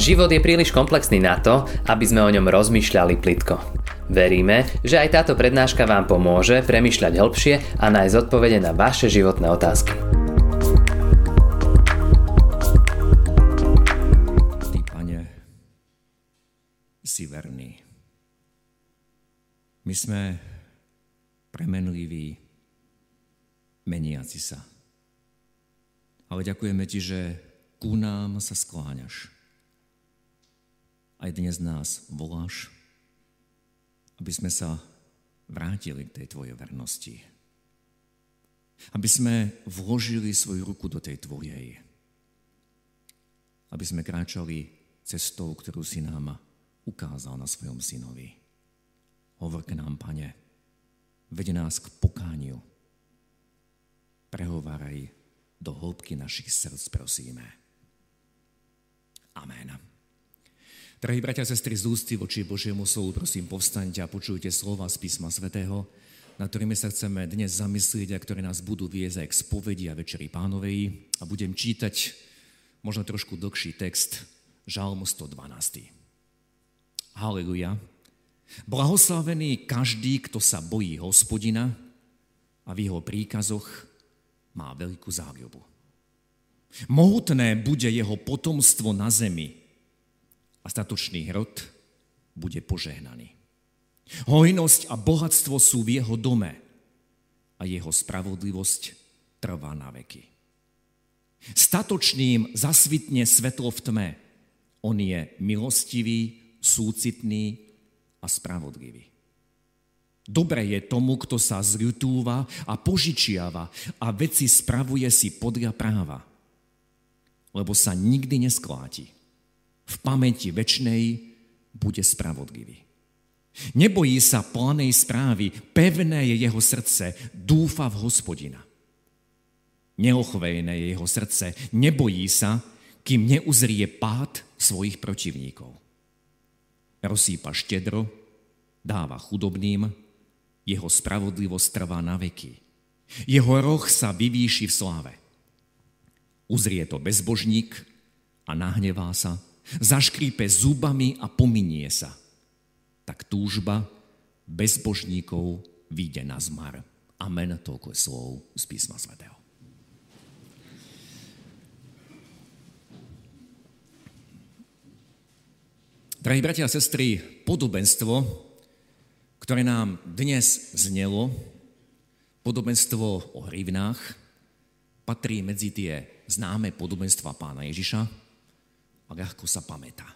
Život je príliš komplexný na to, aby sme o ňom rozmýšľali plitko. Veríme, že aj táto prednáška vám pomôže premýšľať hĺbšie a nájsť odpovede na vaše životné otázky. Ty, Pane, si verný. My sme premenliví, meniaci sa. Ale ďakujeme Ti, že ku nám sa skláňaš aj dnes nás voláš, aby sme sa vrátili k tej tvojej vernosti. Aby sme vložili svoju ruku do tej tvojej. Aby sme kráčali cestou, ktorú si nám ukázal na svojom synovi. Hovor k nám, pane, vede nás k pokániu. Prehováraj do hĺbky našich srdc, prosíme. Amen. Drahí bratia a sestry, z ústy voči Božiemu slovu, prosím, povstaňte a počujte slova z písma svätého, na ktorými sa chceme dnes zamyslieť a ktoré nás budú viesť aj k spovedi a večeri pánovej. A budem čítať možno trošku dlhší text, Žalm 112. Haleluja. Blahoslavený každý, kto sa bojí hospodina a v jeho príkazoch má veľkú záľubu. Mohutné bude jeho potomstvo na zemi, a statočný hrod bude požehnaný. Hojnosť a bohatstvo sú v jeho dome a jeho spravodlivosť trvá na veky. Statočným zasvitne svetlo v tme. On je milostivý, súcitný a spravodlivý. Dobre je tomu, kto sa zľutúva a požičiava a veci spravuje si podľa práva, lebo sa nikdy neskláti v pamäti väčšnej bude spravodlivý. Nebojí sa planej správy, pevné je jeho srdce, dúfa v hospodina. Neochvejné je jeho srdce, nebojí sa, kým neuzrie pád svojich protivníkov. Rozsýpa štedro, dáva chudobným, jeho spravodlivosť trvá na veky. Jeho roh sa vyvýši v sláve. Uzrie to bezbožník a nahnevá sa, zaškrípe zubami a pominie sa, tak túžba bezbožníkov vyjde na zmar. Amen, toľko je slov z písma svätého. Drahí bratia a sestry, podobenstvo, ktoré nám dnes znelo, podobenstvo o hrivnách, patrí medzi tie známe podobenstva pána Ježiša, ľahko sa pamätá.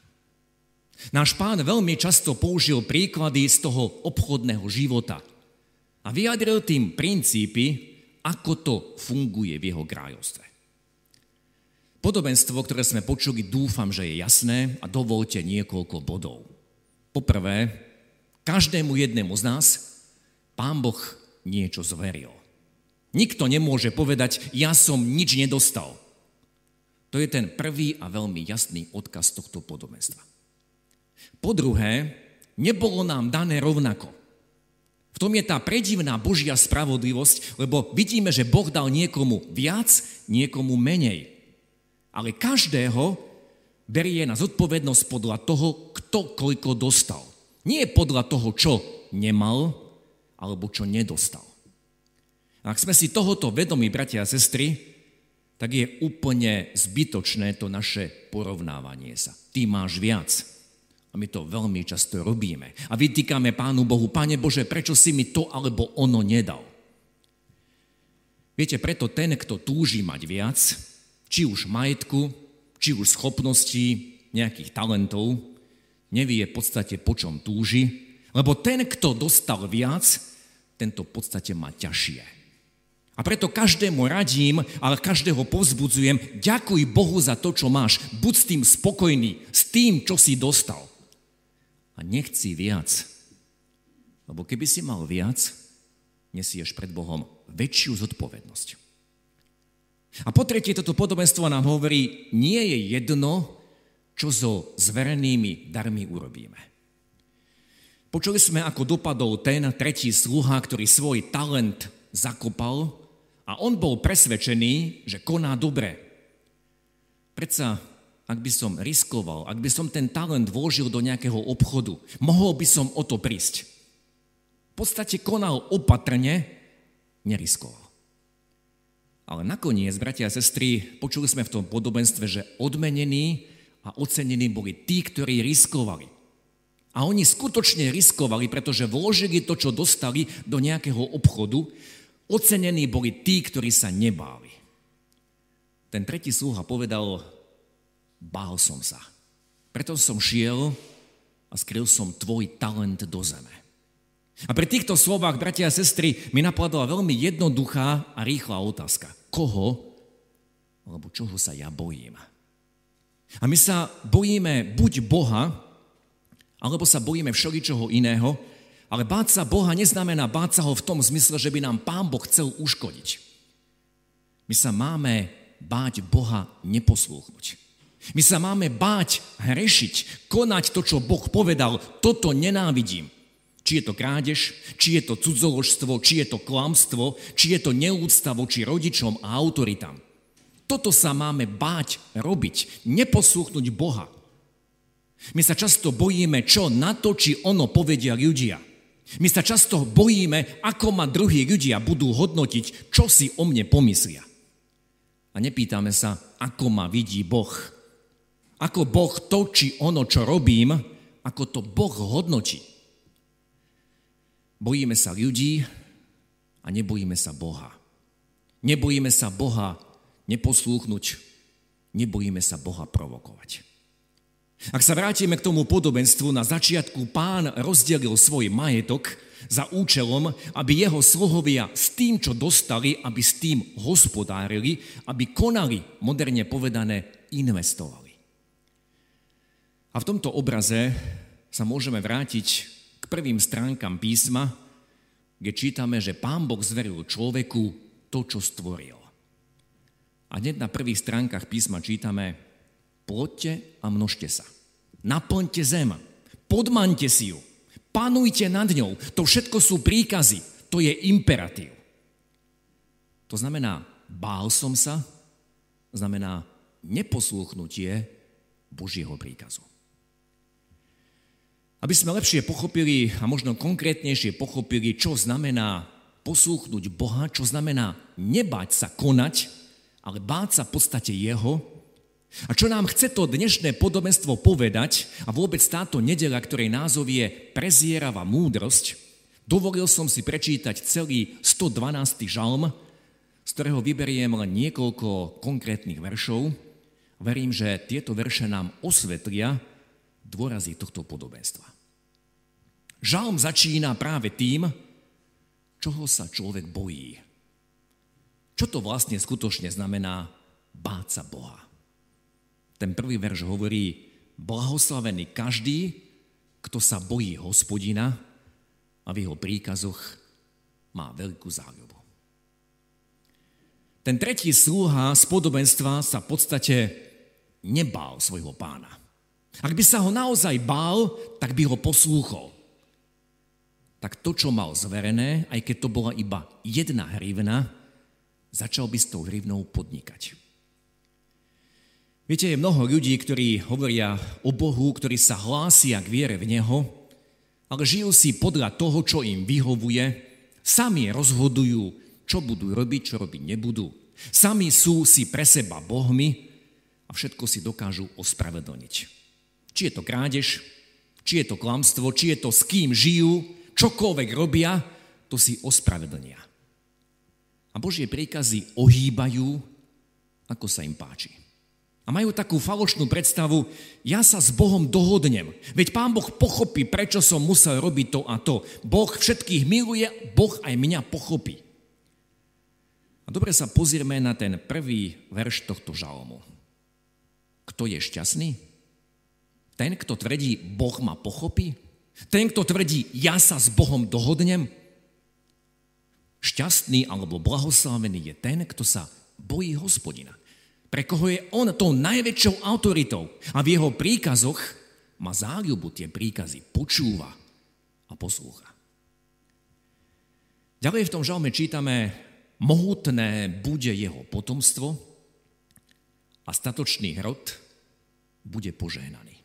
Náš pán veľmi často použil príklady z toho obchodného života a vyjadril tým princípy, ako to funguje v jeho kráľovstve. Podobenstvo, ktoré sme počuli, dúfam, že je jasné a dovolte niekoľko bodov. Poprvé, každému jednému z nás pán Boh niečo zveril. Nikto nemôže povedať, ja som nič nedostal. To je ten prvý a veľmi jasný odkaz tohto podobenstva. Po druhé, nebolo nám dané rovnako. V tom je tá predivná Božia spravodlivosť, lebo vidíme, že Boh dal niekomu viac, niekomu menej. Ale každého berie na zodpovednosť podľa toho, kto koľko dostal. Nie podľa toho, čo nemal, alebo čo nedostal. Ak sme si tohoto vedomi, bratia a sestry, tak je úplne zbytočné to naše porovnávanie sa. Ty máš viac. A my to veľmi často robíme. A vytýkame Pánu Bohu, Pane Bože, prečo si mi to alebo ono nedal? Viete, preto ten, kto túži mať viac, či už majetku, či už schopností, nejakých talentov, nevie v podstate po čom túži, lebo ten, kto dostal viac, tento v podstate má ťažšie. A preto každému radím, ale každého povzbudzujem, ďakuj Bohu za to, čo máš. Buď s tým spokojný, s tým, čo si dostal. A nechci viac. Lebo keby si mal viac, nesieš pred Bohom väčšiu zodpovednosť. A po tretie, toto podobenstvo nám hovorí, nie je jedno, čo so zverenými darmi urobíme. Počuli sme, ako dopadol ten tretí sluha, ktorý svoj talent zakopal a on bol presvedčený, že koná dobre. Predsa ak by som riskoval, ak by som ten talent vložil do nejakého obchodu, mohol by som o to prísť. V podstate konal opatrne, neriskoval. Ale nakoniec, bratia a sestry, počuli sme v tom podobenstve, že odmenení a ocenení boli tí, ktorí riskovali. A oni skutočne riskovali, pretože vložili to, čo dostali do nejakého obchodu. Ocenení boli tí, ktorí sa nebáli. Ten tretí sluha povedal, bál som sa. Preto som šiel a skryl som tvoj talent do zeme. A pri týchto slovách, bratia a sestry, mi napadla veľmi jednoduchá a rýchla otázka. Koho alebo čoho sa ja bojím? A my sa bojíme buď Boha, alebo sa bojíme všeličoho iného, ale báť sa Boha neznamená báť sa ho v tom zmysle, že by nám Pán Boh chcel uškodiť. My sa máme báť Boha neposlúchnuť. My sa máme báť hrešiť, konať to, čo Boh povedal, toto nenávidím. Či je to krádež, či je to cudzoložstvo, či je to klamstvo, či je to neúcta voči rodičom a autoritám. Toto sa máme báť robiť, neposlúchnuť Boha. My sa často bojíme, čo na to, či ono povedia ľudia. My sa často bojíme, ako ma druhí ľudia budú hodnotiť, čo si o mne pomyslia. A nepýtame sa, ako ma vidí Boh. Ako Boh to, či ono, čo robím, ako to Boh hodnotí. Bojíme sa ľudí a nebojíme sa Boha. Nebojíme sa Boha neposlúchnuť, nebojíme sa Boha provokovať. Ak sa vrátime k tomu podobenstvu, na začiatku pán rozdelil svoj majetok za účelom, aby jeho sluhovia s tým, čo dostali, aby s tým hospodárili, aby konali, moderne povedané, investovali. A v tomto obraze sa môžeme vrátiť k prvým stránkam písma, kde čítame, že pán Boh zveril človeku to, čo stvoril. A hneď na prvých stránkach písma čítame, ploďte a množte sa. Naplňte zem, podmante si ju, panujte nad ňou. To všetko sú príkazy, to je imperatív. To znamená, bál som sa, znamená neposlúchnutie Božieho príkazu. Aby sme lepšie pochopili a možno konkrétnejšie pochopili, čo znamená poslúchnuť Boha, čo znamená nebáť sa konať, ale báť sa v podstate Jeho. A čo nám chce to dnešné podobenstvo povedať a vôbec táto nedela, ktorej názov je Prezierava múdrosť, dovolil som si prečítať celý 112. žalm, z ktorého vyberiem len niekoľko konkrétnych veršov. Verím, že tieto verše nám osvetlia dôrazy tohto podobenstva. Žalm začína práve tým, čoho sa človek bojí. Čo to vlastne skutočne znamená báť sa Boha? Ten prvý verš hovorí, blahoslavený každý, kto sa bojí hospodina a v jeho príkazoch má veľkú záľubu. Ten tretí sluha z podobenstva sa v podstate nebál svojho pána. Ak by sa ho naozaj bál, tak by ho poslúchol tak to, čo mal zverené, aj keď to bola iba jedna hrivna, začal by s tou hrivnou podnikať. Viete, je mnoho ľudí, ktorí hovoria o Bohu, ktorí sa hlásia k viere v Neho, ale žijú si podľa toho, čo im vyhovuje, sami rozhodujú, čo budú robiť, čo robiť nebudú. Sami sú si pre seba bohmi a všetko si dokážu ospravedlniť. Či je to krádež, či je to klamstvo, či je to s kým žijú, čokoľvek robia, to si ospravedlnia. A Božie príkazy ohýbajú, ako sa im páči. A majú takú falošnú predstavu, ja sa s Bohom dohodnem. Veď Pán Boh pochopí, prečo som musel robiť to a to. Boh všetkých miluje, Boh aj mňa pochopí. A dobre sa pozrieme na ten prvý verš tohto žalmu. Kto je šťastný? Ten, kto tvrdí, Boh ma pochopí? Ten, kto tvrdí, ja sa s Bohom dohodnem, šťastný alebo blahoslavený je ten, kto sa bojí hospodina. Pre koho je on tou najväčšou autoritou a v jeho príkazoch má záľubu tie príkazy, počúva a poslúcha. Ďalej v tom žalme čítame, mohutné bude jeho potomstvo a statočný hrod bude požehnaný.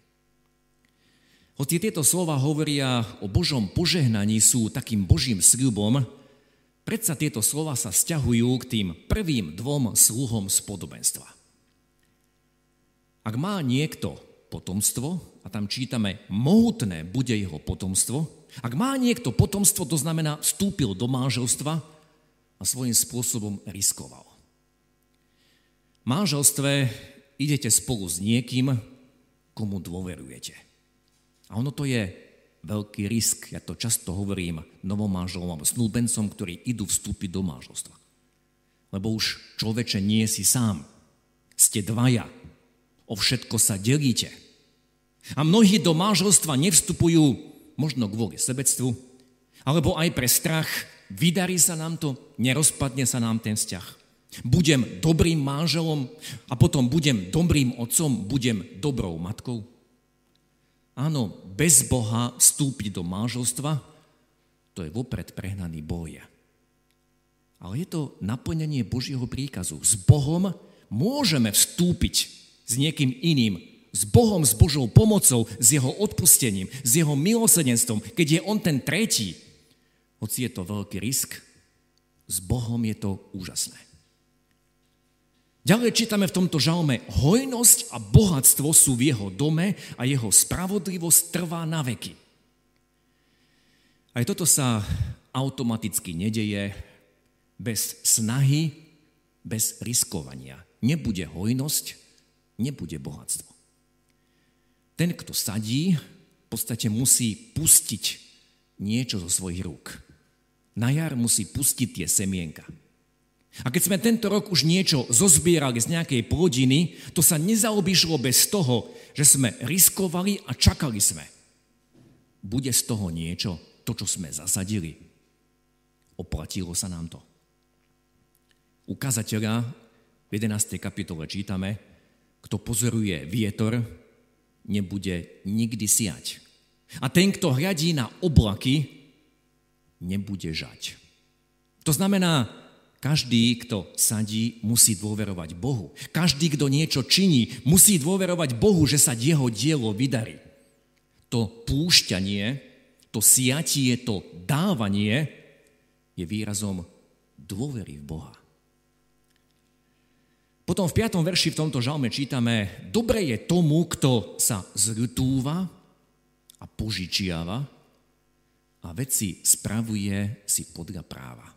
Hoci tieto slova hovoria o Božom požehnaní, sú takým Božím sľubom, predsa tieto slova sa stiahujú k tým prvým dvom sluhom z podobenstva. Ak má niekto potomstvo, a tam čítame, mohutné bude jeho potomstvo, ak má niekto potomstvo, to znamená, vstúpil do manželstva a svojím spôsobom riskoval. V manželstve idete spolu s niekým, komu dôverujete. A ono to je veľký risk. Ja to často hovorím novomáželom snúbencom, ktorí idú vstúpiť do manželstva. Lebo už človeče nie si sám. Ste dvaja. O všetko sa delíte. A mnohí do manželstva nevstupujú možno kvôli sebectvu, alebo aj pre strach. Vydarí sa nám to, nerozpadne sa nám ten vzťah. Budem dobrým manželom a potom budem dobrým otcom, budem dobrou matkou. Áno, bez Boha vstúpiť do manželstva, to je vopred prehnaný boj. Ale je to naplnenie Božieho príkazu. S Bohom môžeme vstúpiť s niekým iným, s Bohom, s Božou pomocou, s Jeho odpustením, s Jeho milosedenstvom, keď je On ten tretí. Hoci je to veľký risk, s Bohom je to úžasné. Ďalej čítame v tomto žalme, hojnosť a bohatstvo sú v jeho dome a jeho spravodlivosť trvá na veky. Aj toto sa automaticky nedeje bez snahy, bez riskovania. Nebude hojnosť, nebude bohatstvo. Ten, kto sadí, v podstate musí pustiť niečo zo svojich rúk. Na jar musí pustiť tie semienka. A keď sme tento rok už niečo zozbierali z nejakej plodiny, to sa nezaobišlo bez toho, že sme riskovali a čakali sme. Bude z toho niečo, to, čo sme zasadili. Oplatilo sa nám to. Ukazateľa v 11. kapitole čítame, kto pozoruje vietor, nebude nikdy siať. A ten, kto hľadí na oblaky, nebude žať. To znamená, každý, kto sadí, musí dôverovať Bohu. Každý, kto niečo činí, musí dôverovať Bohu, že sa jeho dielo vydarí. To púšťanie, to siatie, to dávanie je výrazom dôvery v Boha. Potom v 5. verši v tomto žalme čítame, dobre je tomu, kto sa zrutúva a požičiava a veci spravuje si podľa práva.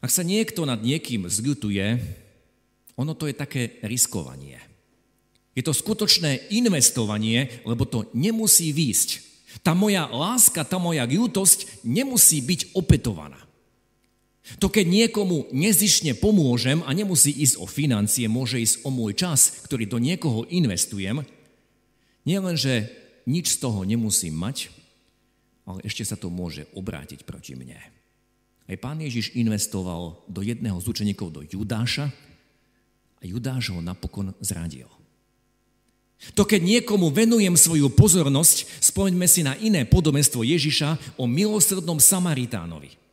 Ak sa niekto nad niekým zľutuje, ono to je také riskovanie. Je to skutočné investovanie, lebo to nemusí výjsť. Tá moja láska, tá moja ľútosť nemusí byť opetovaná. To keď niekomu nezišne pomôžem a nemusí ísť o financie, môže ísť o môj čas, ktorý do niekoho investujem, nielen, že nič z toho nemusím mať, ale ešte sa to môže obrátiť proti mne. Aj pán Ježiš investoval do jedného z učeníkov, do Judáša a Judáš ho napokon zradil. To keď niekomu venujem svoju pozornosť, spomeňme si na iné podobenstvo Ježiša o milosrdnom Samaritánovi.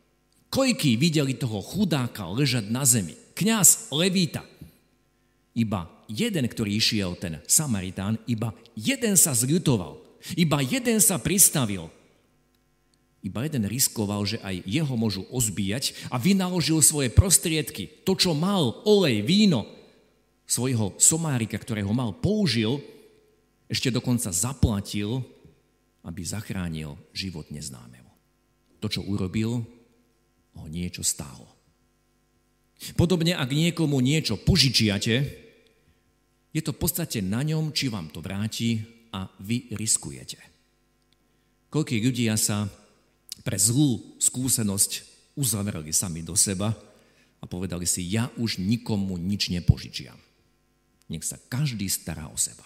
Kojky videli toho chudáka ležať na zemi? Kňaz Levíta. Iba jeden, ktorý išiel, ten Samaritán, iba jeden sa zľutoval. Iba jeden sa pristavil iba jeden riskoval, že aj jeho môžu ozbíjať a vynaložil svoje prostriedky. To, čo mal, olej, víno, svojho somárika, ktorého mal, použil, ešte dokonca zaplatil, aby zachránil život neznámemu. To, čo urobil, ho niečo stálo. Podobne, ak niekomu niečo požičiate, je to v podstate na ňom, či vám to vráti a vy riskujete. Koľkí ľudia sa pre zlú skúsenosť uzavreli sami do seba a povedali si, ja už nikomu nič nepožičiam. Nech sa každý stará o seba.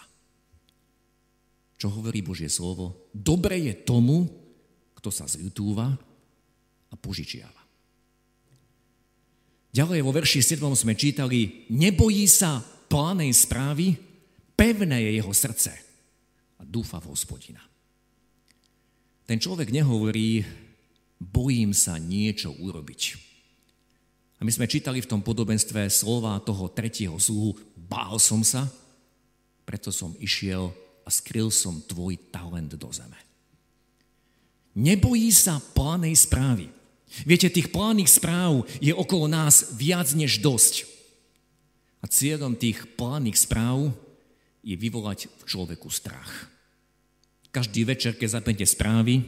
Čo hovorí Božie slovo? Dobre je tomu, kto sa zľutúva a požičiava. Ďalej vo verši 7 sme čítali, nebojí sa plánej správy, pevné je jeho srdce a dúfa v hospodina. Ten človek nehovorí, bojím sa niečo urobiť. A my sme čítali v tom podobenstve slova toho tretieho sluhu, bál som sa, preto som išiel a skryl som tvoj talent do zeme. Nebojí sa plánej správy. Viete, tých plánnych správ je okolo nás viac než dosť. A cieľom tých plánnych správ je vyvolať v človeku strach. Každý večer, keď zapnete správy,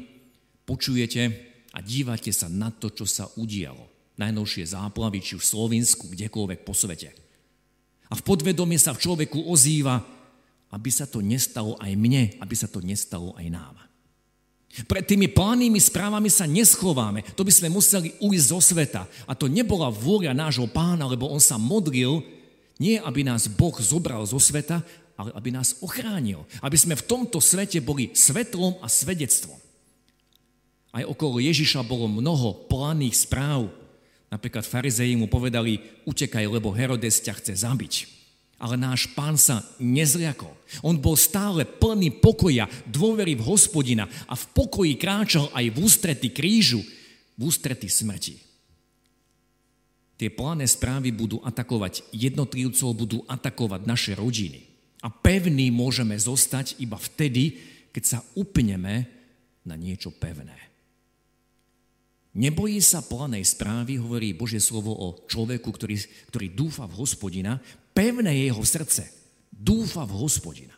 počujete a dívate sa na to, čo sa udialo. Najnovšie záplavy, či v Slovensku, kdekoľvek po svete. A v podvedomie sa v človeku ozýva, aby sa to nestalo aj mne, aby sa to nestalo aj nám. Pred tými plánnymi správami sa neschováme. To by sme museli ujsť zo sveta. A to nebola vôľa nášho pána, lebo on sa modlil, nie aby nás Boh zobral zo sveta, ale aby nás ochránil. Aby sme v tomto svete boli svetlom a svedectvom. Aj okolo Ježiša bolo mnoho plánnych správ. Napríklad farizeji mu povedali, utekaj, lebo Herodes ťa chce zabiť. Ale náš pán sa nezliakol. On bol stále plný pokoja, dôvery v hospodina a v pokoji kráčal aj v ústrety krížu, v ústrety smrti. Tie pláne správy budú atakovať jednotlivcov, budú atakovať naše rodiny. A pevný môžeme zostať iba vtedy, keď sa upneme na niečo pevné. Nebojí sa planej správy, hovorí Božie slovo o človeku, ktorý, ktorý dúfa v hospodina, pevné je jeho srdce, dúfa v hospodina.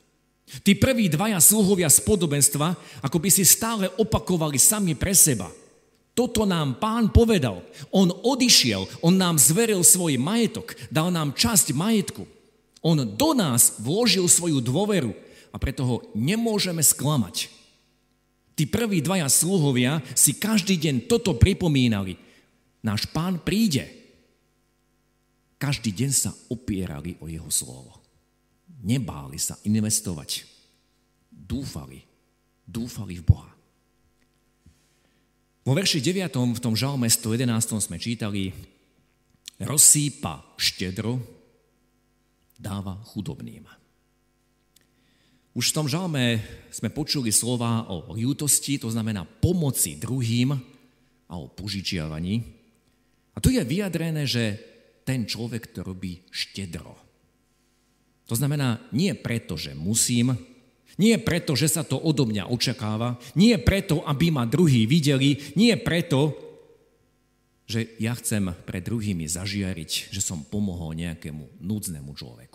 Tí prví dvaja sluhovia z podobenstva, ako by si stále opakovali sami pre seba. Toto nám pán povedal. On odišiel, on nám zveril svoj majetok, dal nám časť majetku. On do nás vložil svoju dôveru a preto ho nemôžeme sklamať. Tí prví dvaja sluhovia si každý deň toto pripomínali. Náš pán príde. Každý deň sa opierali o jeho slovo. Nebáli sa investovať. Dúfali. Dúfali v Boha. Vo verši 9. v tom žalme 111. sme čítali rozsýpa štedro, dáva chudobným. Už v tom žalme sme počuli slova o ľútosti, to znamená pomoci druhým a o požičiavaní. A tu je vyjadrené, že ten človek to robí štedro. To znamená, nie preto, že musím, nie preto, že sa to odo mňa očakáva, nie preto, aby ma druhí videli, nie preto, že ja chcem pred druhými zažiariť, že som pomohol nejakému núdznému človeku.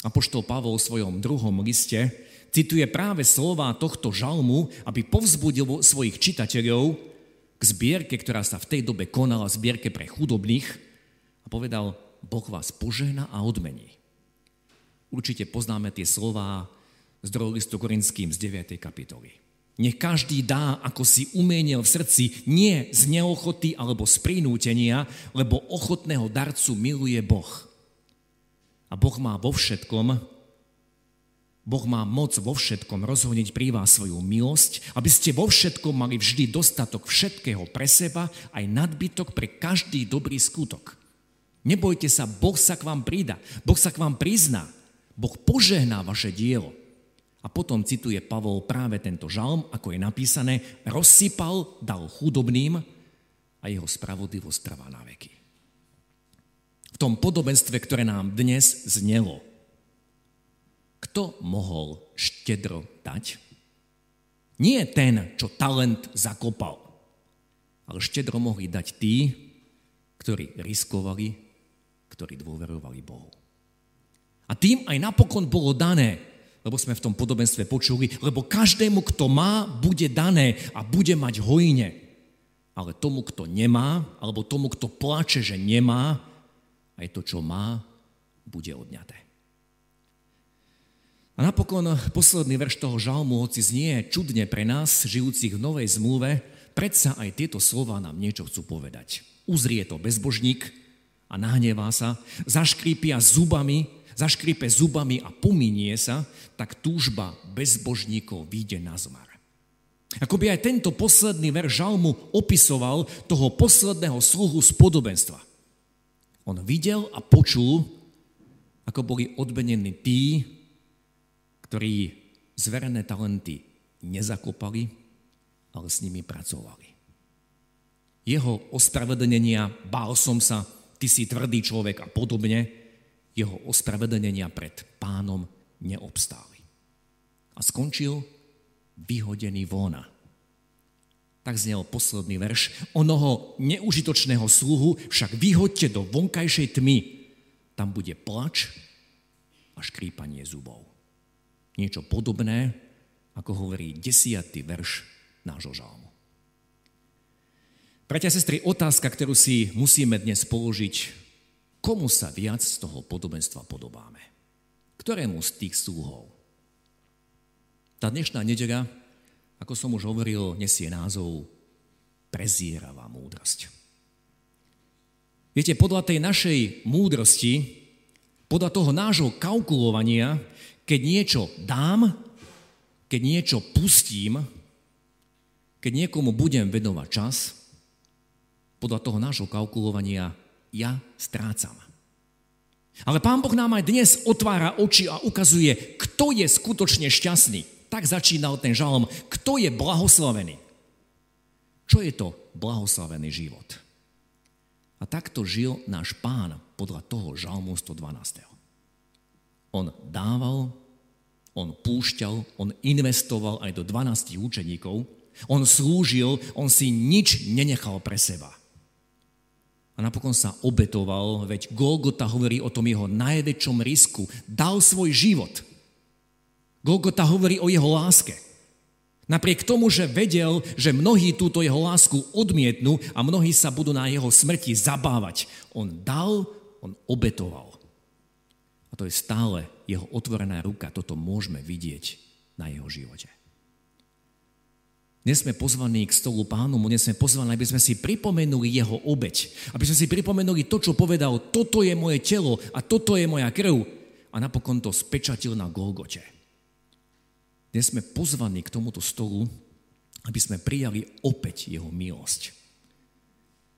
Apoštol Pavol v svojom druhom liste cituje práve slova tohto žalmu, aby povzbudil svojich čitateľov k zbierke, ktorá sa v tej dobe konala, zbierke pre chudobných, povedal, Boh vás požehna a odmení. Určite poznáme tie slova z druhého listu Korinským z 9. kapitoly. Nech každý dá, ako si umienil v srdci, nie z neochoty alebo z prinútenia, lebo ochotného darcu miluje Boh. A Boh má vo všetkom, Boh má moc vo všetkom rozhoniť pri vás svoju milosť, aby ste vo všetkom mali vždy dostatok všetkého pre seba, aj nadbytok pre každý dobrý skutok. Nebojte sa, Boh sa k vám prída, Boh sa k vám prizná, Boh požehná vaše dielo. A potom cituje Pavol práve tento žalm, ako je napísané, rozsypal, dal chudobným a jeho spravodlivosť trvá na veky. Tom podobenstve, ktoré nám dnes znelo, kto mohol štedro dať? Nie ten, čo talent zakopal, ale štedro mohli dať tí, ktorí riskovali ktorí dôverovali Bohu. A tým aj napokon bolo dané, lebo sme v tom podobenstve počuli, lebo každému, kto má, bude dané a bude mať hojne. Ale tomu, kto nemá, alebo tomu, kto plače, že nemá, aj to, čo má, bude odňaté. A napokon posledný verš toho žalmu, hoci znie čudne pre nás, žijúcich v novej zmluve, predsa aj tieto slova nám niečo chcú povedať. Uzrie to bezbožník, a nahnevá sa, zaškrípia zubami, zaškrípe zubami a pominie sa, tak túžba bezbožníkov vyjde na zmar. Ako by aj tento posledný verš žalmu opisoval toho posledného sluhu z podobenstva. On videl a počul, ako boli odbenení tí, ktorí zverené talenty nezakopali, ale s nimi pracovali. Jeho ospravedlnenia, bál som sa, ty si tvrdý človek a podobne, jeho ospravedlnenia pred pánom neobstáli. A skončil vyhodený vona. Tak znel posledný verš. Onoho neužitočného sluhu však vyhoďte do vonkajšej tmy. Tam bude plač a škrípanie zubov. Niečo podobné, ako hovorí desiatý verš nášho žalmu. Bratia a sestry, otázka, ktorú si musíme dnes položiť, komu sa viac z toho podobenstva podobáme? Ktorému z tých sluhov? Tá dnešná nedeľa, ako som už hovoril, nesie názov prezieravá múdrosť. Viete, podľa tej našej múdrosti, podľa toho nášho kalkulovania, keď niečo dám, keď niečo pustím, keď niekomu budem venovať čas, podľa toho nášho kalkulovania ja strácam. Ale Pán Boh nám aj dnes otvára oči a ukazuje, kto je skutočne šťastný. Tak začínal ten žalom. Kto je blahoslavený? Čo je to blahoslavený život? A takto žil náš pán podľa toho žalmu 112. On dával, on púšťal, on investoval aj do 12 učeníkov, on slúžil, on si nič nenechal pre seba a napokon sa obetoval, veď Golgota hovorí o tom jeho najväčšom risku. Dal svoj život. Golgota hovorí o jeho láske. Napriek tomu, že vedel, že mnohí túto jeho lásku odmietnú a mnohí sa budú na jeho smrti zabávať, on dal, on obetoval. A to je stále jeho otvorená ruka. Toto môžeme vidieť na jeho živote. Dnes sme pozvaní k stolu pánu, dnes sme pozvaní, aby sme si pripomenuli jeho obeď. Aby sme si pripomenuli to, čo povedal, toto je moje telo a toto je moja krv. A napokon to spečatil na Golgote. Dnes sme pozvaní k tomuto stolu, aby sme prijali opäť jeho milosť.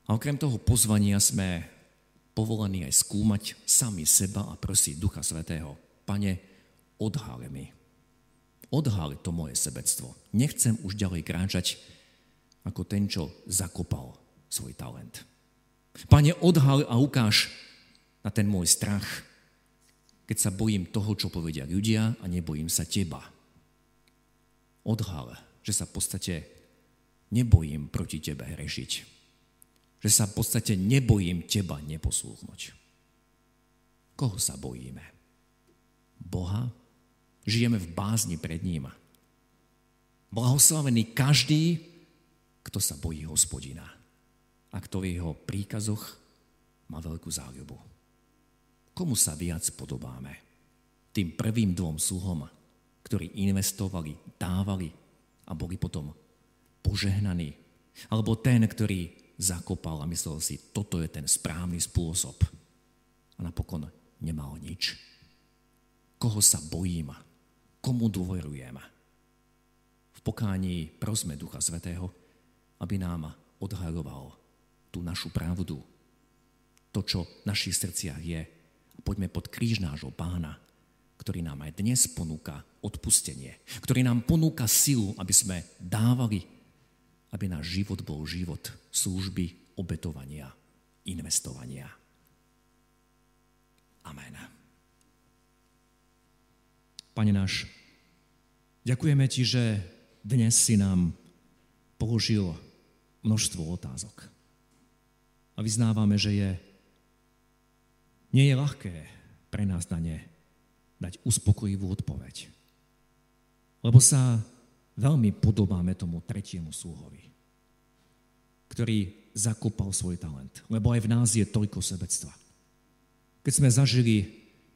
A okrem toho pozvania sme povolení aj skúmať sami seba a prosiť Ducha Svetého. Pane, odhále mi odhali to moje sebectvo. Nechcem už ďalej kráčať ako ten, čo zakopal svoj talent. Pane, odhal a ukáž na ten môj strach, keď sa bojím toho, čo povedia ľudia a nebojím sa teba. Odhal, že sa v podstate nebojím proti tebe hrešiť. Že sa v podstate nebojím teba neposlúchnuť. Koho sa bojíme? Boha Žijeme v bázni pred ním. Blahoslavený každý, kto sa bojí hospodina a kto v jeho príkazoch má veľkú záľubu. Komu sa viac podobáme? Tým prvým dvom sluhom, ktorí investovali, dávali a boli potom požehnaní. Alebo ten, ktorý zakopal a myslel si, toto je ten správny spôsob. A napokon nemal nič. Koho sa bojím? komu dôverujem. V pokání prosme Ducha Svetého, aby nám odhaľoval tú našu pravdu, to, čo v našich srdciach je. A poďme pod kríž nášho pána, ktorý nám aj dnes ponúka odpustenie, ktorý nám ponúka silu, aby sme dávali, aby náš život bol život služby, obetovania, investovania. Amen. Pane náš, ďakujeme Ti, že dnes si nám položil množstvo otázok. A vyznávame, že je, nie je ľahké pre nás na ne dať uspokojivú odpoveď. Lebo sa veľmi podobáme tomu tretiemu súhovi, ktorý zakopal svoj talent. Lebo aj v nás je toľko sebectva. Keď sme zažili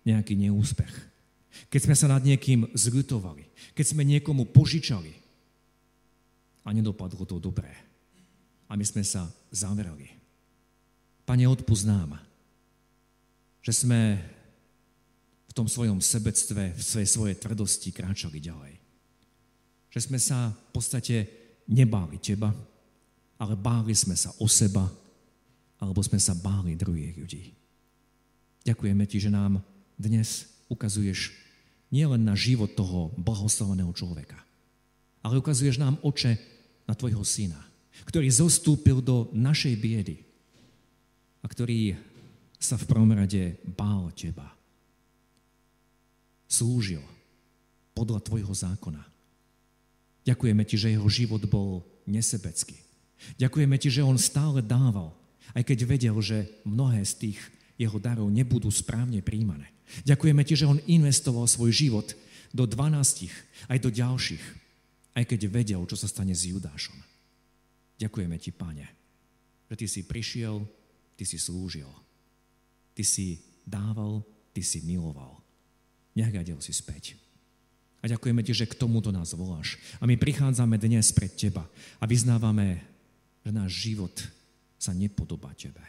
nejaký neúspech, keď sme sa nad niekým zľutovali, keď sme niekomu požičali a nedopadlo to dobré. A my sme sa zamerali. Pane, odpúsť nám, že sme v tom svojom sebectve, v svojej, svojej tvrdosti kráčali ďalej. Že sme sa v podstate nebáli Teba, ale báli sme sa o seba, alebo sme sa báli druhých ľudí. Ďakujeme Ti, že nám dnes ukazuješ nielen na život toho blahoslaveného človeka, ale ukazuješ nám oče na tvojho syna, ktorý zostúpil do našej biedy a ktorý sa v prvom rade bál teba. Slúžil podľa tvojho zákona. Ďakujeme ti, že jeho život bol nesebecký. Ďakujeme ti, že on stále dával, aj keď vedel, že mnohé z tých jeho darov nebudú správne príjmané. Ďakujeme ti, že on investoval svoj život do 12, aj do ďalších, aj keď vedel, čo sa stane s Judášom. Ďakujeme ti, Pane, že ty si prišiel, ty si slúžil, ty si dával, ty si miloval. Nehľadel si späť. A ďakujeme ti, že k tomuto nás voláš. A my prichádzame dnes pred teba a vyznávame, že náš život sa nepodobá tebe.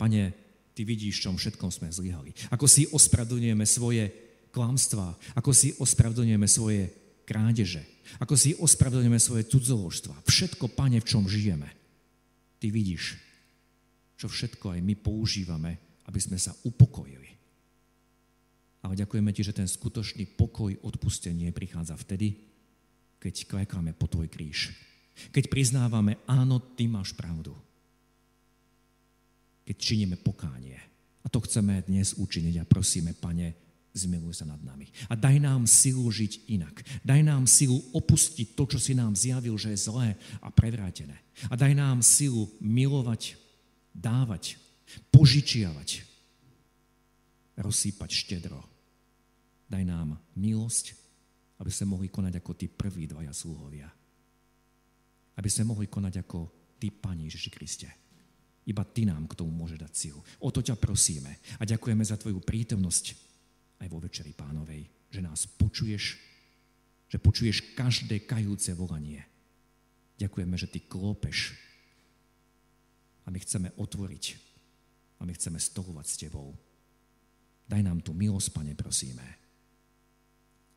Pane, ty vidíš, čom všetkom sme zlyhali. Ako si ospravedlňujeme svoje klamstvá, ako si ospravedlňujeme svoje krádeže, ako si ospravedlňujeme svoje cudzoložstva. Všetko, pane, v čom žijeme. Ty vidíš, čo všetko aj my používame, aby sme sa upokojili. Ale ďakujeme ti, že ten skutočný pokoj, odpustenie prichádza vtedy, keď klekáme po tvoj kríž. Keď priznávame, áno, ty máš pravdu keď činíme pokánie. A to chceme dnes učiniť a prosíme, Pane, zmiluj sa nad nami. A daj nám silu žiť inak. Daj nám silu opustiť to, čo si nám zjavil, že je zlé a prevrátené. A daj nám silu milovať, dávať, požičiavať, rozsýpať štedro. Daj nám milosť, aby sme mohli konať ako tí prví dvaja sluhovia. Aby sme mohli konať ako ty, Pani Ježiši Kriste. Iba Ty nám k tomu môže dať silu. O to ťa prosíme a ďakujeme za Tvoju prítomnosť aj vo Večeri Pánovej, že nás počuješ, že počuješ každé kajúce volanie. Ďakujeme, že Ty klopeš a my chceme otvoriť a my chceme stolovať s Tebou. Daj nám tu milosť, Pane, prosíme.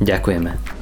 Ďakujeme.